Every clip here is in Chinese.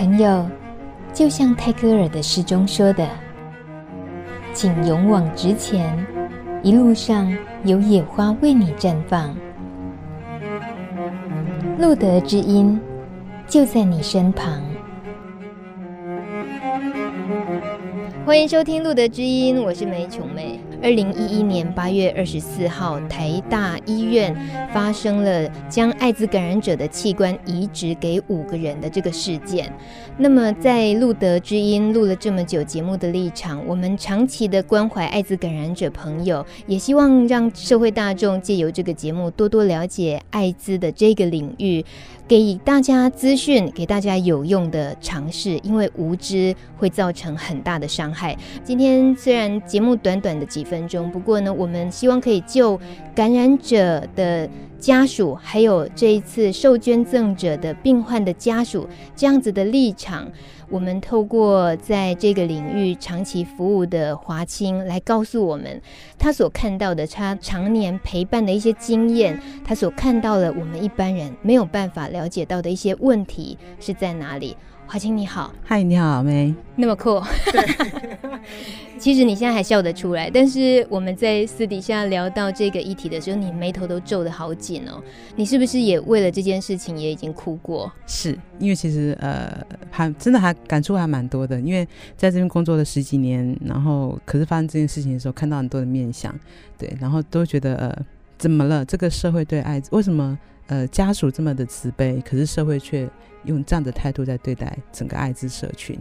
朋友，就像泰戈尔的诗中说的：“请勇往直前，一路上有野花为你绽放。”路德之音就在你身旁。欢迎收听《路德之音》，我是梅琼梅。二零一一年八月二十四号，台大医院发生了将艾滋感染者的器官移植给五个人的这个事件。那么，在路德知音录了这么久节目的立场，我们长期的关怀艾滋感染者朋友，也希望让社会大众借由这个节目多多了解艾滋的这个领域，给大家资讯，给大家有用的尝试，因为无知会造成很大的伤害。今天虽然节目短短的几分钟，不过呢，我们希望可以就感染者的家属，还有这一次受捐赠者的病患的家属这样子的立场，我们透过在这个领域长期服务的华清来告诉我们他所看到的，他常年陪伴的一些经验，他所看到的我们一般人没有办法了解到的一些问题是在哪里。华清你好，嗨，你好，梅，那么酷。其实你现在还笑得出来，但是我们在私底下聊到这个议题的时候，你眉头都皱得好紧哦。你是不是也为了这件事情也已经哭过？是因为其实呃，还真的还感触还蛮多的，因为在这边工作了十几年，然后可是发生这件事情的时候，看到很多的面相，对，然后都觉得呃，怎么了？这个社会对爱，为什么呃家属这么的慈悲，可是社会却用这样的态度在对待整个艾滋社群，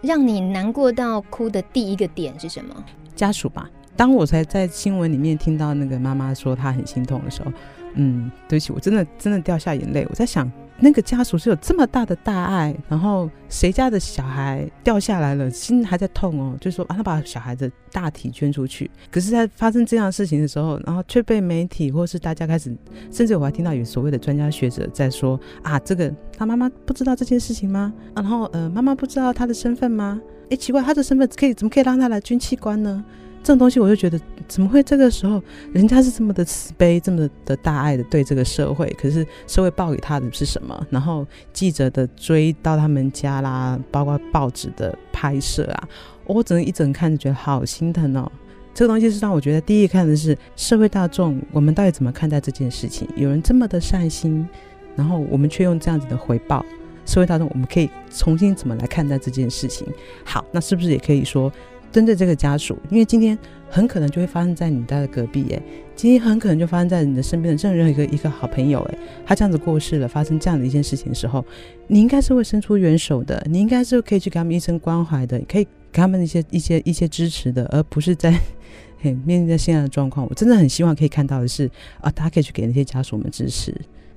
让你难过到哭的第一个点是什么？家属吧。当我才在新闻里面听到那个妈妈说她很心痛的时候，嗯，对不起，我真的真的掉下眼泪。我在想。那个家属是有这么大的大爱，然后谁家的小孩掉下来了，心还在痛哦，就说啊，他把小孩的大体捐出去。可是，在发生这样的事情的时候，然后却被媒体或是大家开始，甚至我还听到有所谓的专家学者在说啊，这个他妈妈不知道这件事情吗？然后呃，妈妈不知道他的身份吗？哎，奇怪，他的身份可以怎么可以让他来捐器官呢？这种东西，我就觉得怎么会这个时候，人家是这么的慈悲，这么的大爱的对这个社会，可是社会报给他的是什么？然后记者的追到他们家啦，包括报纸的拍摄啊，我整个一整看就觉得好心疼哦。这个东西是让我觉得第一看的是社会大众，我们到底怎么看待这件事情？有人这么的善心，然后我们却用这样子的回报，社会大众我们可以重新怎么来看待这件事情？好，那是不是也可以说？针对这个家属，因为今天很可能就会发生在你家的隔壁，哎，今天很可能就发生在你的身边的任何一个一个好朋友，哎，他这样子过世了，发生这样的一件事情的时候，你应该是会伸出援手的，你应该是可以去给他们一生关怀的，可以给他们一些一些一些支持的，而不是在 嘿面对现在的状况，我真的很希望可以看到的是啊，大家可以去给那些家属们支持。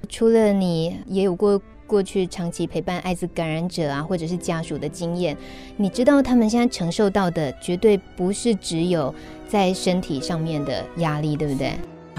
除了你也有过。过去长期陪伴艾滋感染者啊，或者是家属的经验，你知道他们现在承受到的绝对不是只有在身体上面的压力，对不对？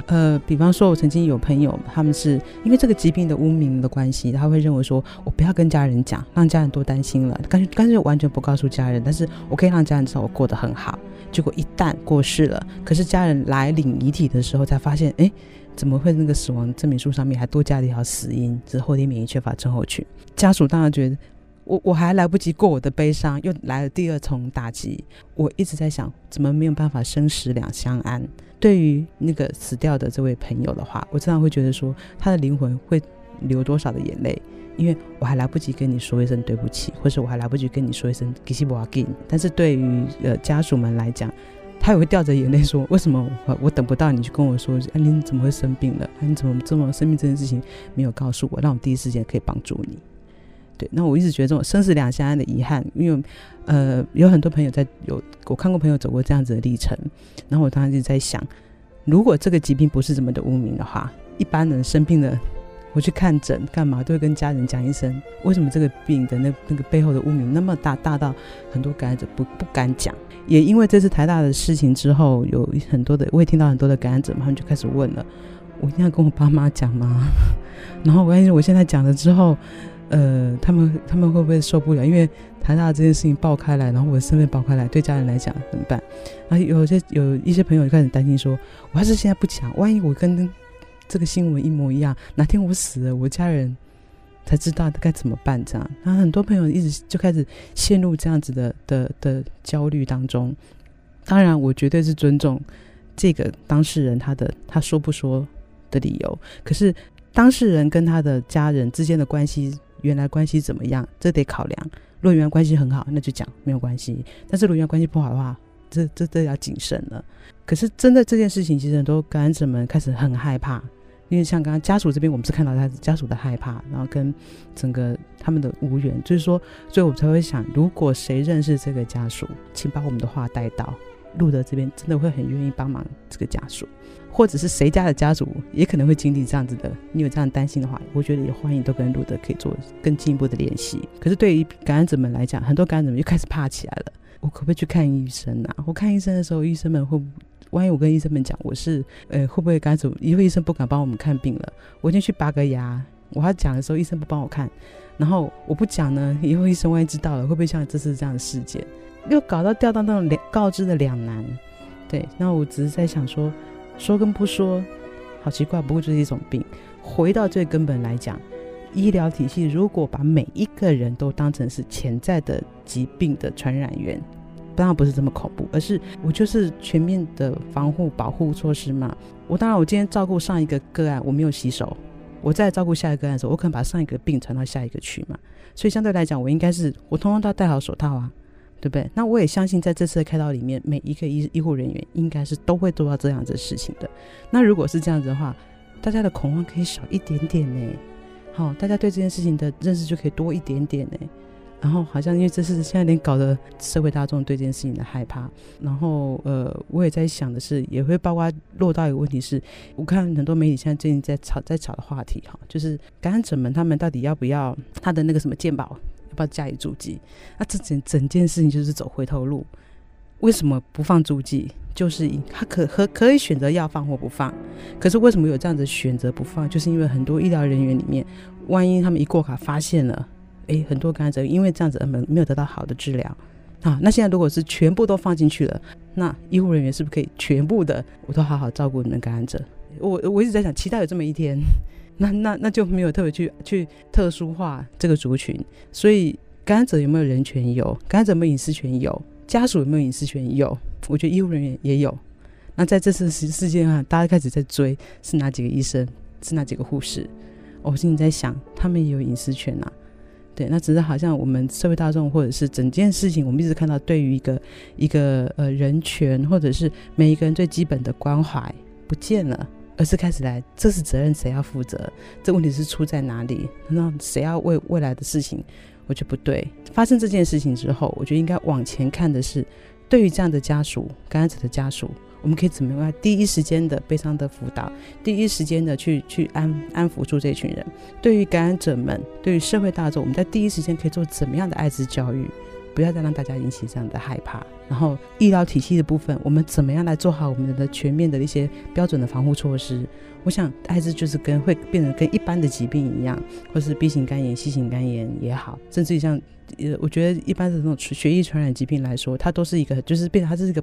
呃，比方说，我曾经有朋友，他们是因为这个疾病的污名的关系，他会认为说，我不要跟家人讲，让家人多担心了，干脆干脆完全不告诉家人，但是我可以让家人知道我过得很好。结果一旦过世了，可是家人来领遗体的时候，才发现，哎。怎么会那个死亡证明书上面还多加了一条死因，是后天免疫缺乏症候群？家属当然觉得我我还来不及过我的悲伤，又来了第二重打击。我一直在想，怎么没有办法生死两相安？对于那个死掉的这位朋友的话，我经常会觉得说，他的灵魂会流多少的眼泪？因为我还来不及跟你说一声对不起，或者我还来不及跟你说一声吉西布阿金。但是对于呃家属们来讲，他也会掉着眼泪说：“为什么我我等不到你去跟我说？哎，你怎么会生病了？哎，你怎么这么生病这件事情没有告诉我，让我第一时间可以帮助你？对，那我一直觉得这种生死两相安的遗憾，因为呃有很多朋友在有我看过朋友走过这样子的历程，然后我当时就在想，如果这个疾病不是这么的无名的话，一般人生病了。”我去看诊干嘛都会跟家人讲一声，为什么这个病的那那个背后的污名那么大，大到很多感染者不不敢讲。也因为这次台大的事情之后，有很多的我也听到很多的感染者，他们就开始问了：我一定要跟我爸妈讲吗？然后我发现我现在讲了之后，呃，他们他们会不会受不了？因为台大这件事情爆开来，然后我的身份爆开来，对家人来讲怎么办？然后有些有一些朋友就开始担心说：我要是现在不讲，万一我跟这个新闻一模一样，哪天我死了，我家人才知道该怎么办。这样，然后很多朋友一直就开始陷入这样子的的的焦虑当中。当然，我绝对是尊重这个当事人他的他说不说的理由。可是，当事人跟他的家人之间的关系，原来关系怎么样，这得考量。如果原来关系很好，那就讲没有关系；但是如果原来关系不好的话，这这这要谨慎了。可是，真的这件事情，其实很多感染者们开始很害怕，因为像刚刚家属这边，我们是看到他家属的害怕，然后跟整个他们的无缘，就是说，所以我才会想，如果谁认识这个家属，请把我们的话带到路德这边，真的会很愿意帮忙这个家属，或者是谁家的家属也可能会经历这样子的，你有这样担心的话，我觉得也欢迎都跟路德可以做更进一步的联系。可是对于感染者们来讲，很多感染者们又开始怕起来了。我可不可以去看医生啊？我看医生的时候，医生们会，万一我跟医生们讲我是，呃，会不会赶走？因为医生不敢帮我们看病了。我先去拔个牙，我要讲的时候，医生不帮我看，然后我不讲呢，以后医生万一知道了，会不会像这次这样的事件，又搞到掉到那种两告知的两难？对，那我只是在想说，说跟不说，好奇怪。不过就是一种病。回到最根本来讲。医疗体系如果把每一个人都当成是潜在的疾病的传染源，当然不是这么恐怖，而是我就是全面的防护保护措施嘛。我当然我今天照顾上一个个案，我没有洗手，我再照顾下一个个案的时候，我可能把上一个病传到下一个去嘛。所以相对来讲，我应该是我通通都要戴好手套啊，对不对？那我也相信在这次的开刀里面，每一个医医护人员应该是都会做到这样子的事情的。那如果是这样子的话，大家的恐慌可以少一点点呢。好，大家对这件事情的认识就可以多一点点呢。然后好像因为这是现在连搞得社会大众对这件事情的害怕。然后呃，我也在想的是，也会包括落到一个问题是，我看很多媒体现在最近在吵在吵的话题哈，就是感染者们他们到底要不要他的那个什么健保，要不要加以注记？那这整整件事情就是走回头路。为什么不放注记？就是他可可可以选择要放或不放，可是为什么有这样子选择不放？就是因为很多医疗人员里面，万一他们一过卡发现了，诶，很多感染者因为这样子而没没有得到好的治疗啊。那现在如果是全部都放进去了，那医护人员是不是可以全部的我都好好照顾你们感染者？我我一直在想，期待有这么一天，那那那就没有特别去去特殊化这个族群。所以感染者有没有人权？有，感染者有没有隐私权？有。家属有没有隐私权？有，我觉得医护人员也有。那在这次事事件上，大家开始在追是哪几个医生，是哪几个护士？我心里在想，他们也有隐私权啊。对，那只是好像我们社会大众或者是整件事情，我们一直看到对于一个一个呃人权或者是每一个人最基本的关怀不见了，而是开始来，这是责任谁要负责？这问题是出在哪里？那谁要为未来的事情？我觉得不对。发生这件事情之后，我觉得应该往前看的是，对于这样的家属、感染者的家属，我们可以怎么样第一时间的悲伤的辅导，第一时间的去去安安抚住这群人。对于感染者们，对于社会大众，我们在第一时间可以做怎么样的艾滋教育？不要再让大家引起这样的害怕。然后医疗体系的部分，我们怎么样来做好我们的全面的一些标准的防护措施？我想艾滋就是跟会变成跟一般的疾病一样，或是 B 型肝炎、C 型肝炎也好，甚至于像呃，我觉得一般的这种血液传染疾病来说，它都是一个就是变它是一个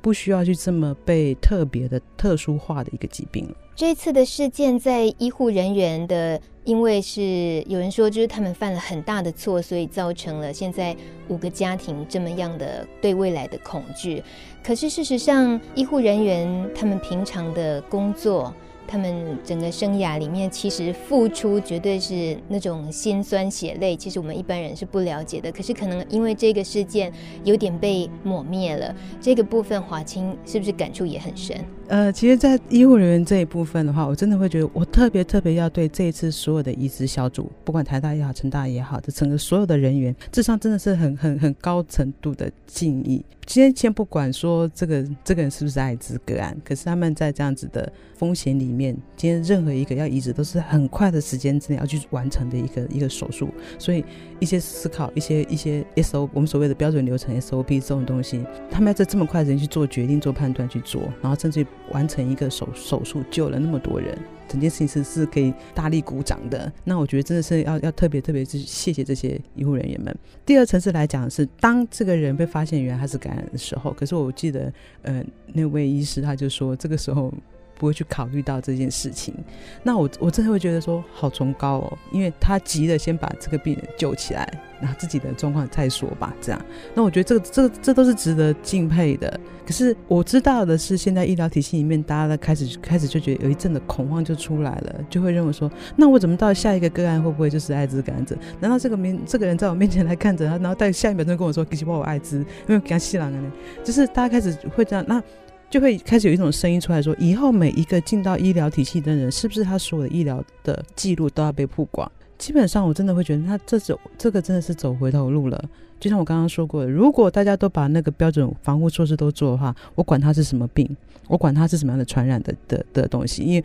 不需要去这么被特别的特殊化的一个疾病。这次的事件在医护人员的。因为是有人说，就是他们犯了很大的错，所以造成了现在五个家庭这么样的对未来的恐惧。可是事实上，医护人员他们平常的工作。他们整个生涯里面，其实付出绝对是那种心酸血泪，其实我们一般人是不了解的。可是可能因为这个事件有点被抹灭了，这个部分华清是不是感触也很深？呃，其实，在医护人员这一部分的话，我真的会觉得，我特别特别要对这一次所有的移植小组，不管台大也好，成大也好，这整个所有的人员，智商真的是很很很高程度的敬意。今天先不管说这个这个人是不是艾滋个案，可是他们在这样子的风险里面，今天任何一个要移植都是很快的时间之内要去完成的一个一个手术，所以一些思考，一些一些 SO 我们所谓的标准流程 SOP 这种东西，他们要在这么快的时间去做决定、做判断去做，然后甚至于完成一个手手术，救了那么多人。整件事情是是可以大力鼓掌的，那我觉得真的是要要特别特别去谢谢这些医护人员们。第二层次来讲是，当这个人被发现原来他是感染的时候，可是我记得，呃，那位医师他就说，这个时候不会去考虑到这件事情。那我我真的会觉得说好崇高哦，因为他急着先把这个病人救起来，然后自己的状况再说吧。这样，那我觉得这个这个这都是值得敬佩的。可是我知道的是，现在医疗体系里面，大家的开始开始就觉得有一阵的恐慌就出来了，就会认为说，那我怎么到下一个个案会不会就是艾滋感染者？难道这个面这个人在我面前来看着他，然后在下一秒钟跟我说，其实我艾滋，因为给他吸了呢？就是大家开始会这样，那。就会开始有一种声音出来说，以后每一个进到医疗体系的人，是不是他所有的医疗的记录都要被曝光？基本上，我真的会觉得，他这走这个真的是走回头路了。就像我刚刚说过的，如果大家都把那个标准防护措施都做的话，我管他是什么病，我管他是什么样的传染的的的东西，因为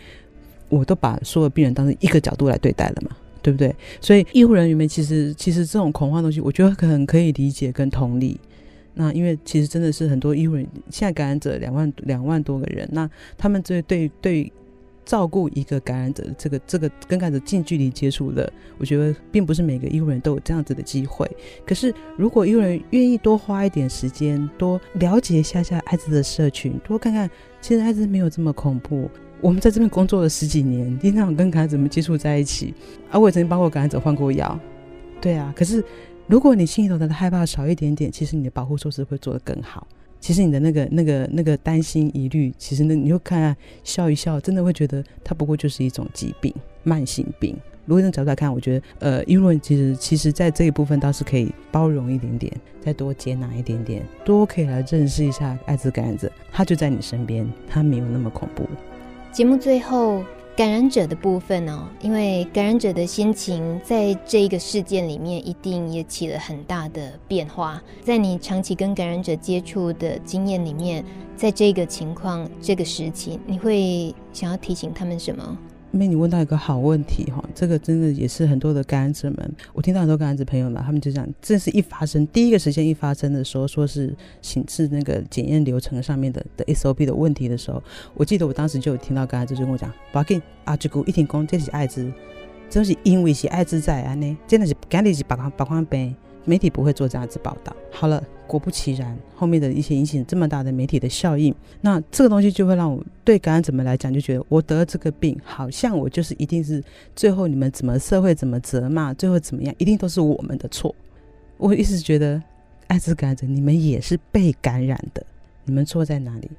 我都把所有病人当成一个角度来对待了嘛，对不对？所以医护人员们其实其实这种恐慌的东西，我觉得很可以理解跟同理。那因为其实真的是很多医护人员，现在感染者两万两万多个人，那他们这对对照顾一个感染者这个这个跟感染者近距离接触的，我觉得并不是每个医护人员都有这样子的机会。可是如果医护人员愿意多花一点时间，多了解一下下艾滋的社群，多看看，其实艾滋没有这么恐怖。我们在这边工作了十几年，经常跟感染者们接触在一起，啊我也曾经帮过感染者换过药，对啊，可是。如果你心里头的害怕少一点点，其实你的保护措施会做得更好。其实你的那个、那个、那个担心疑虑，其实那你就看啊，笑一笑，真的会觉得它不过就是一种疾病，慢性病。如果从角度来看，我觉得，呃，因为其实其实在这一部分倒是可以包容一点点，再多接纳一点点，多可以来认识一下艾滋感染者，他就在你身边，他没有那么恐怖。节目最后。感染者的部分哦，因为感染者的心情在这一个事件里面一定也起了很大的变化。在你长期跟感染者接触的经验里面，在这个情况、这个时期，你会想要提醒他们什么？因为你问到一个好问题哈，这个真的也是很多的感染者们，我听到很多感染者朋友们，他们就讲，这是一发生第一个时间一发生的时候，说是行是那个检验流程上面的的 SOP 的问题的时候，我记得我当时就有听到感染者就跟我讲，不要紧啊，这个一听讲这是艾滋，这是因为是艾滋在安呢，真的是赶紧是把把关病。媒体不会做这样子报道。好了，果不其然，后面的一些引起这么大的媒体的效应，那这个东西就会让我对感染者们来讲，就觉得我得了这个病，好像我就是一定是最后你们怎么社会怎么责骂，最后怎么样，一定都是我们的错。我一直觉得，艾滋感染者你们也是被感染的，你们错在哪里？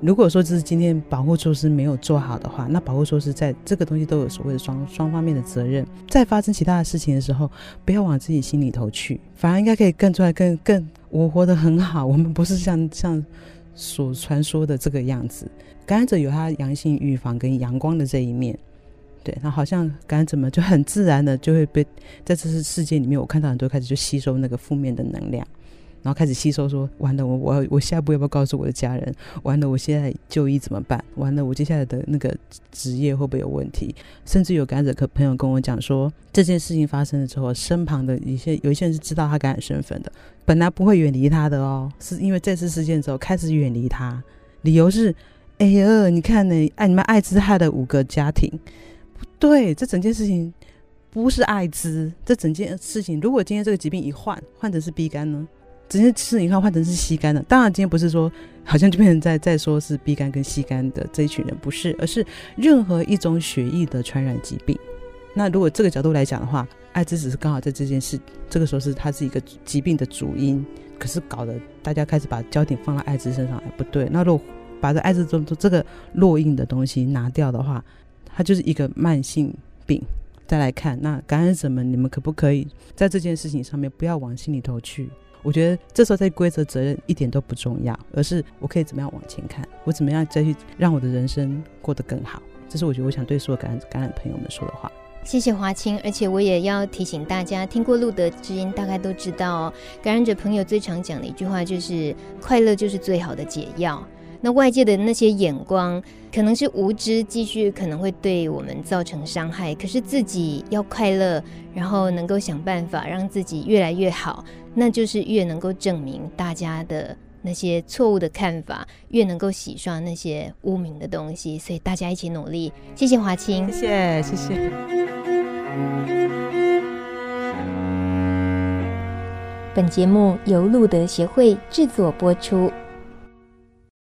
如果说这是今天保护措施没有做好的话，那保护措施在这个东西都有所谓的双双方面的责任。在发生其他的事情的时候，不要往自己心里头去，反而应该可以更出来，更更我活得很好。我们不是像像所传说的这个样子。感染者有他阳性预防跟阳光的这一面，对，那好像感染者们就很自然的就会被在这次事件里面，我看到很多开始就吸收那个负面的能量。然后开始吸收说，完了，我我我下一步要不要告诉我的家人？完了，我现在就医怎么办？完了，我接下来的那个职业会不会有问题？甚至有感染者朋友跟我讲说，这件事情发生了之后，身旁的一些有一些人是知道他感染身份的，本来不会远离他的哦，是因为这次事件之后开始远离他，理由是，哎呀，你看呢，哎，你们艾滋害了五个家庭，不对，这整件事情不是艾滋，这整件事情，如果今天这个疾病一换，换成是 B 肝呢？直接吃，你看换成是吸干的。当然，今天不是说好像就变成在在说是 B 肝跟吸肝的这一群人，不是，而是任何一种血液的传染疾病。那如果这个角度来讲的话，艾滋只是刚好在这件事这个时候是它是一个疾病的主因，可是搞得大家开始把焦点放到艾滋身上，哎，不对。那如果把这艾滋中这个落印的东西拿掉的话，它就是一个慢性病。再来看，那感染者们，你们可不可以在这件事情上面不要往心里头去？我觉得这时候在规则责任一点都不重要，而是我可以怎么样往前看，我怎么样再去让我的人生过得更好。这是我觉得我想对所有感染感染朋友们说的话。谢谢华清，而且我也要提醒大家，听过路德之音大概都知道哦，感染者朋友最常讲的一句话就是“快乐就是最好的解药”。那外界的那些眼光，可能是无知，继续可能会对我们造成伤害。可是自己要快乐，然后能够想办法让自己越来越好，那就是越能够证明大家的那些错误的看法，越能够洗刷那些污名的东西。所以大家一起努力。谢谢华清，谢谢谢谢。本节目由路德协会制作播出。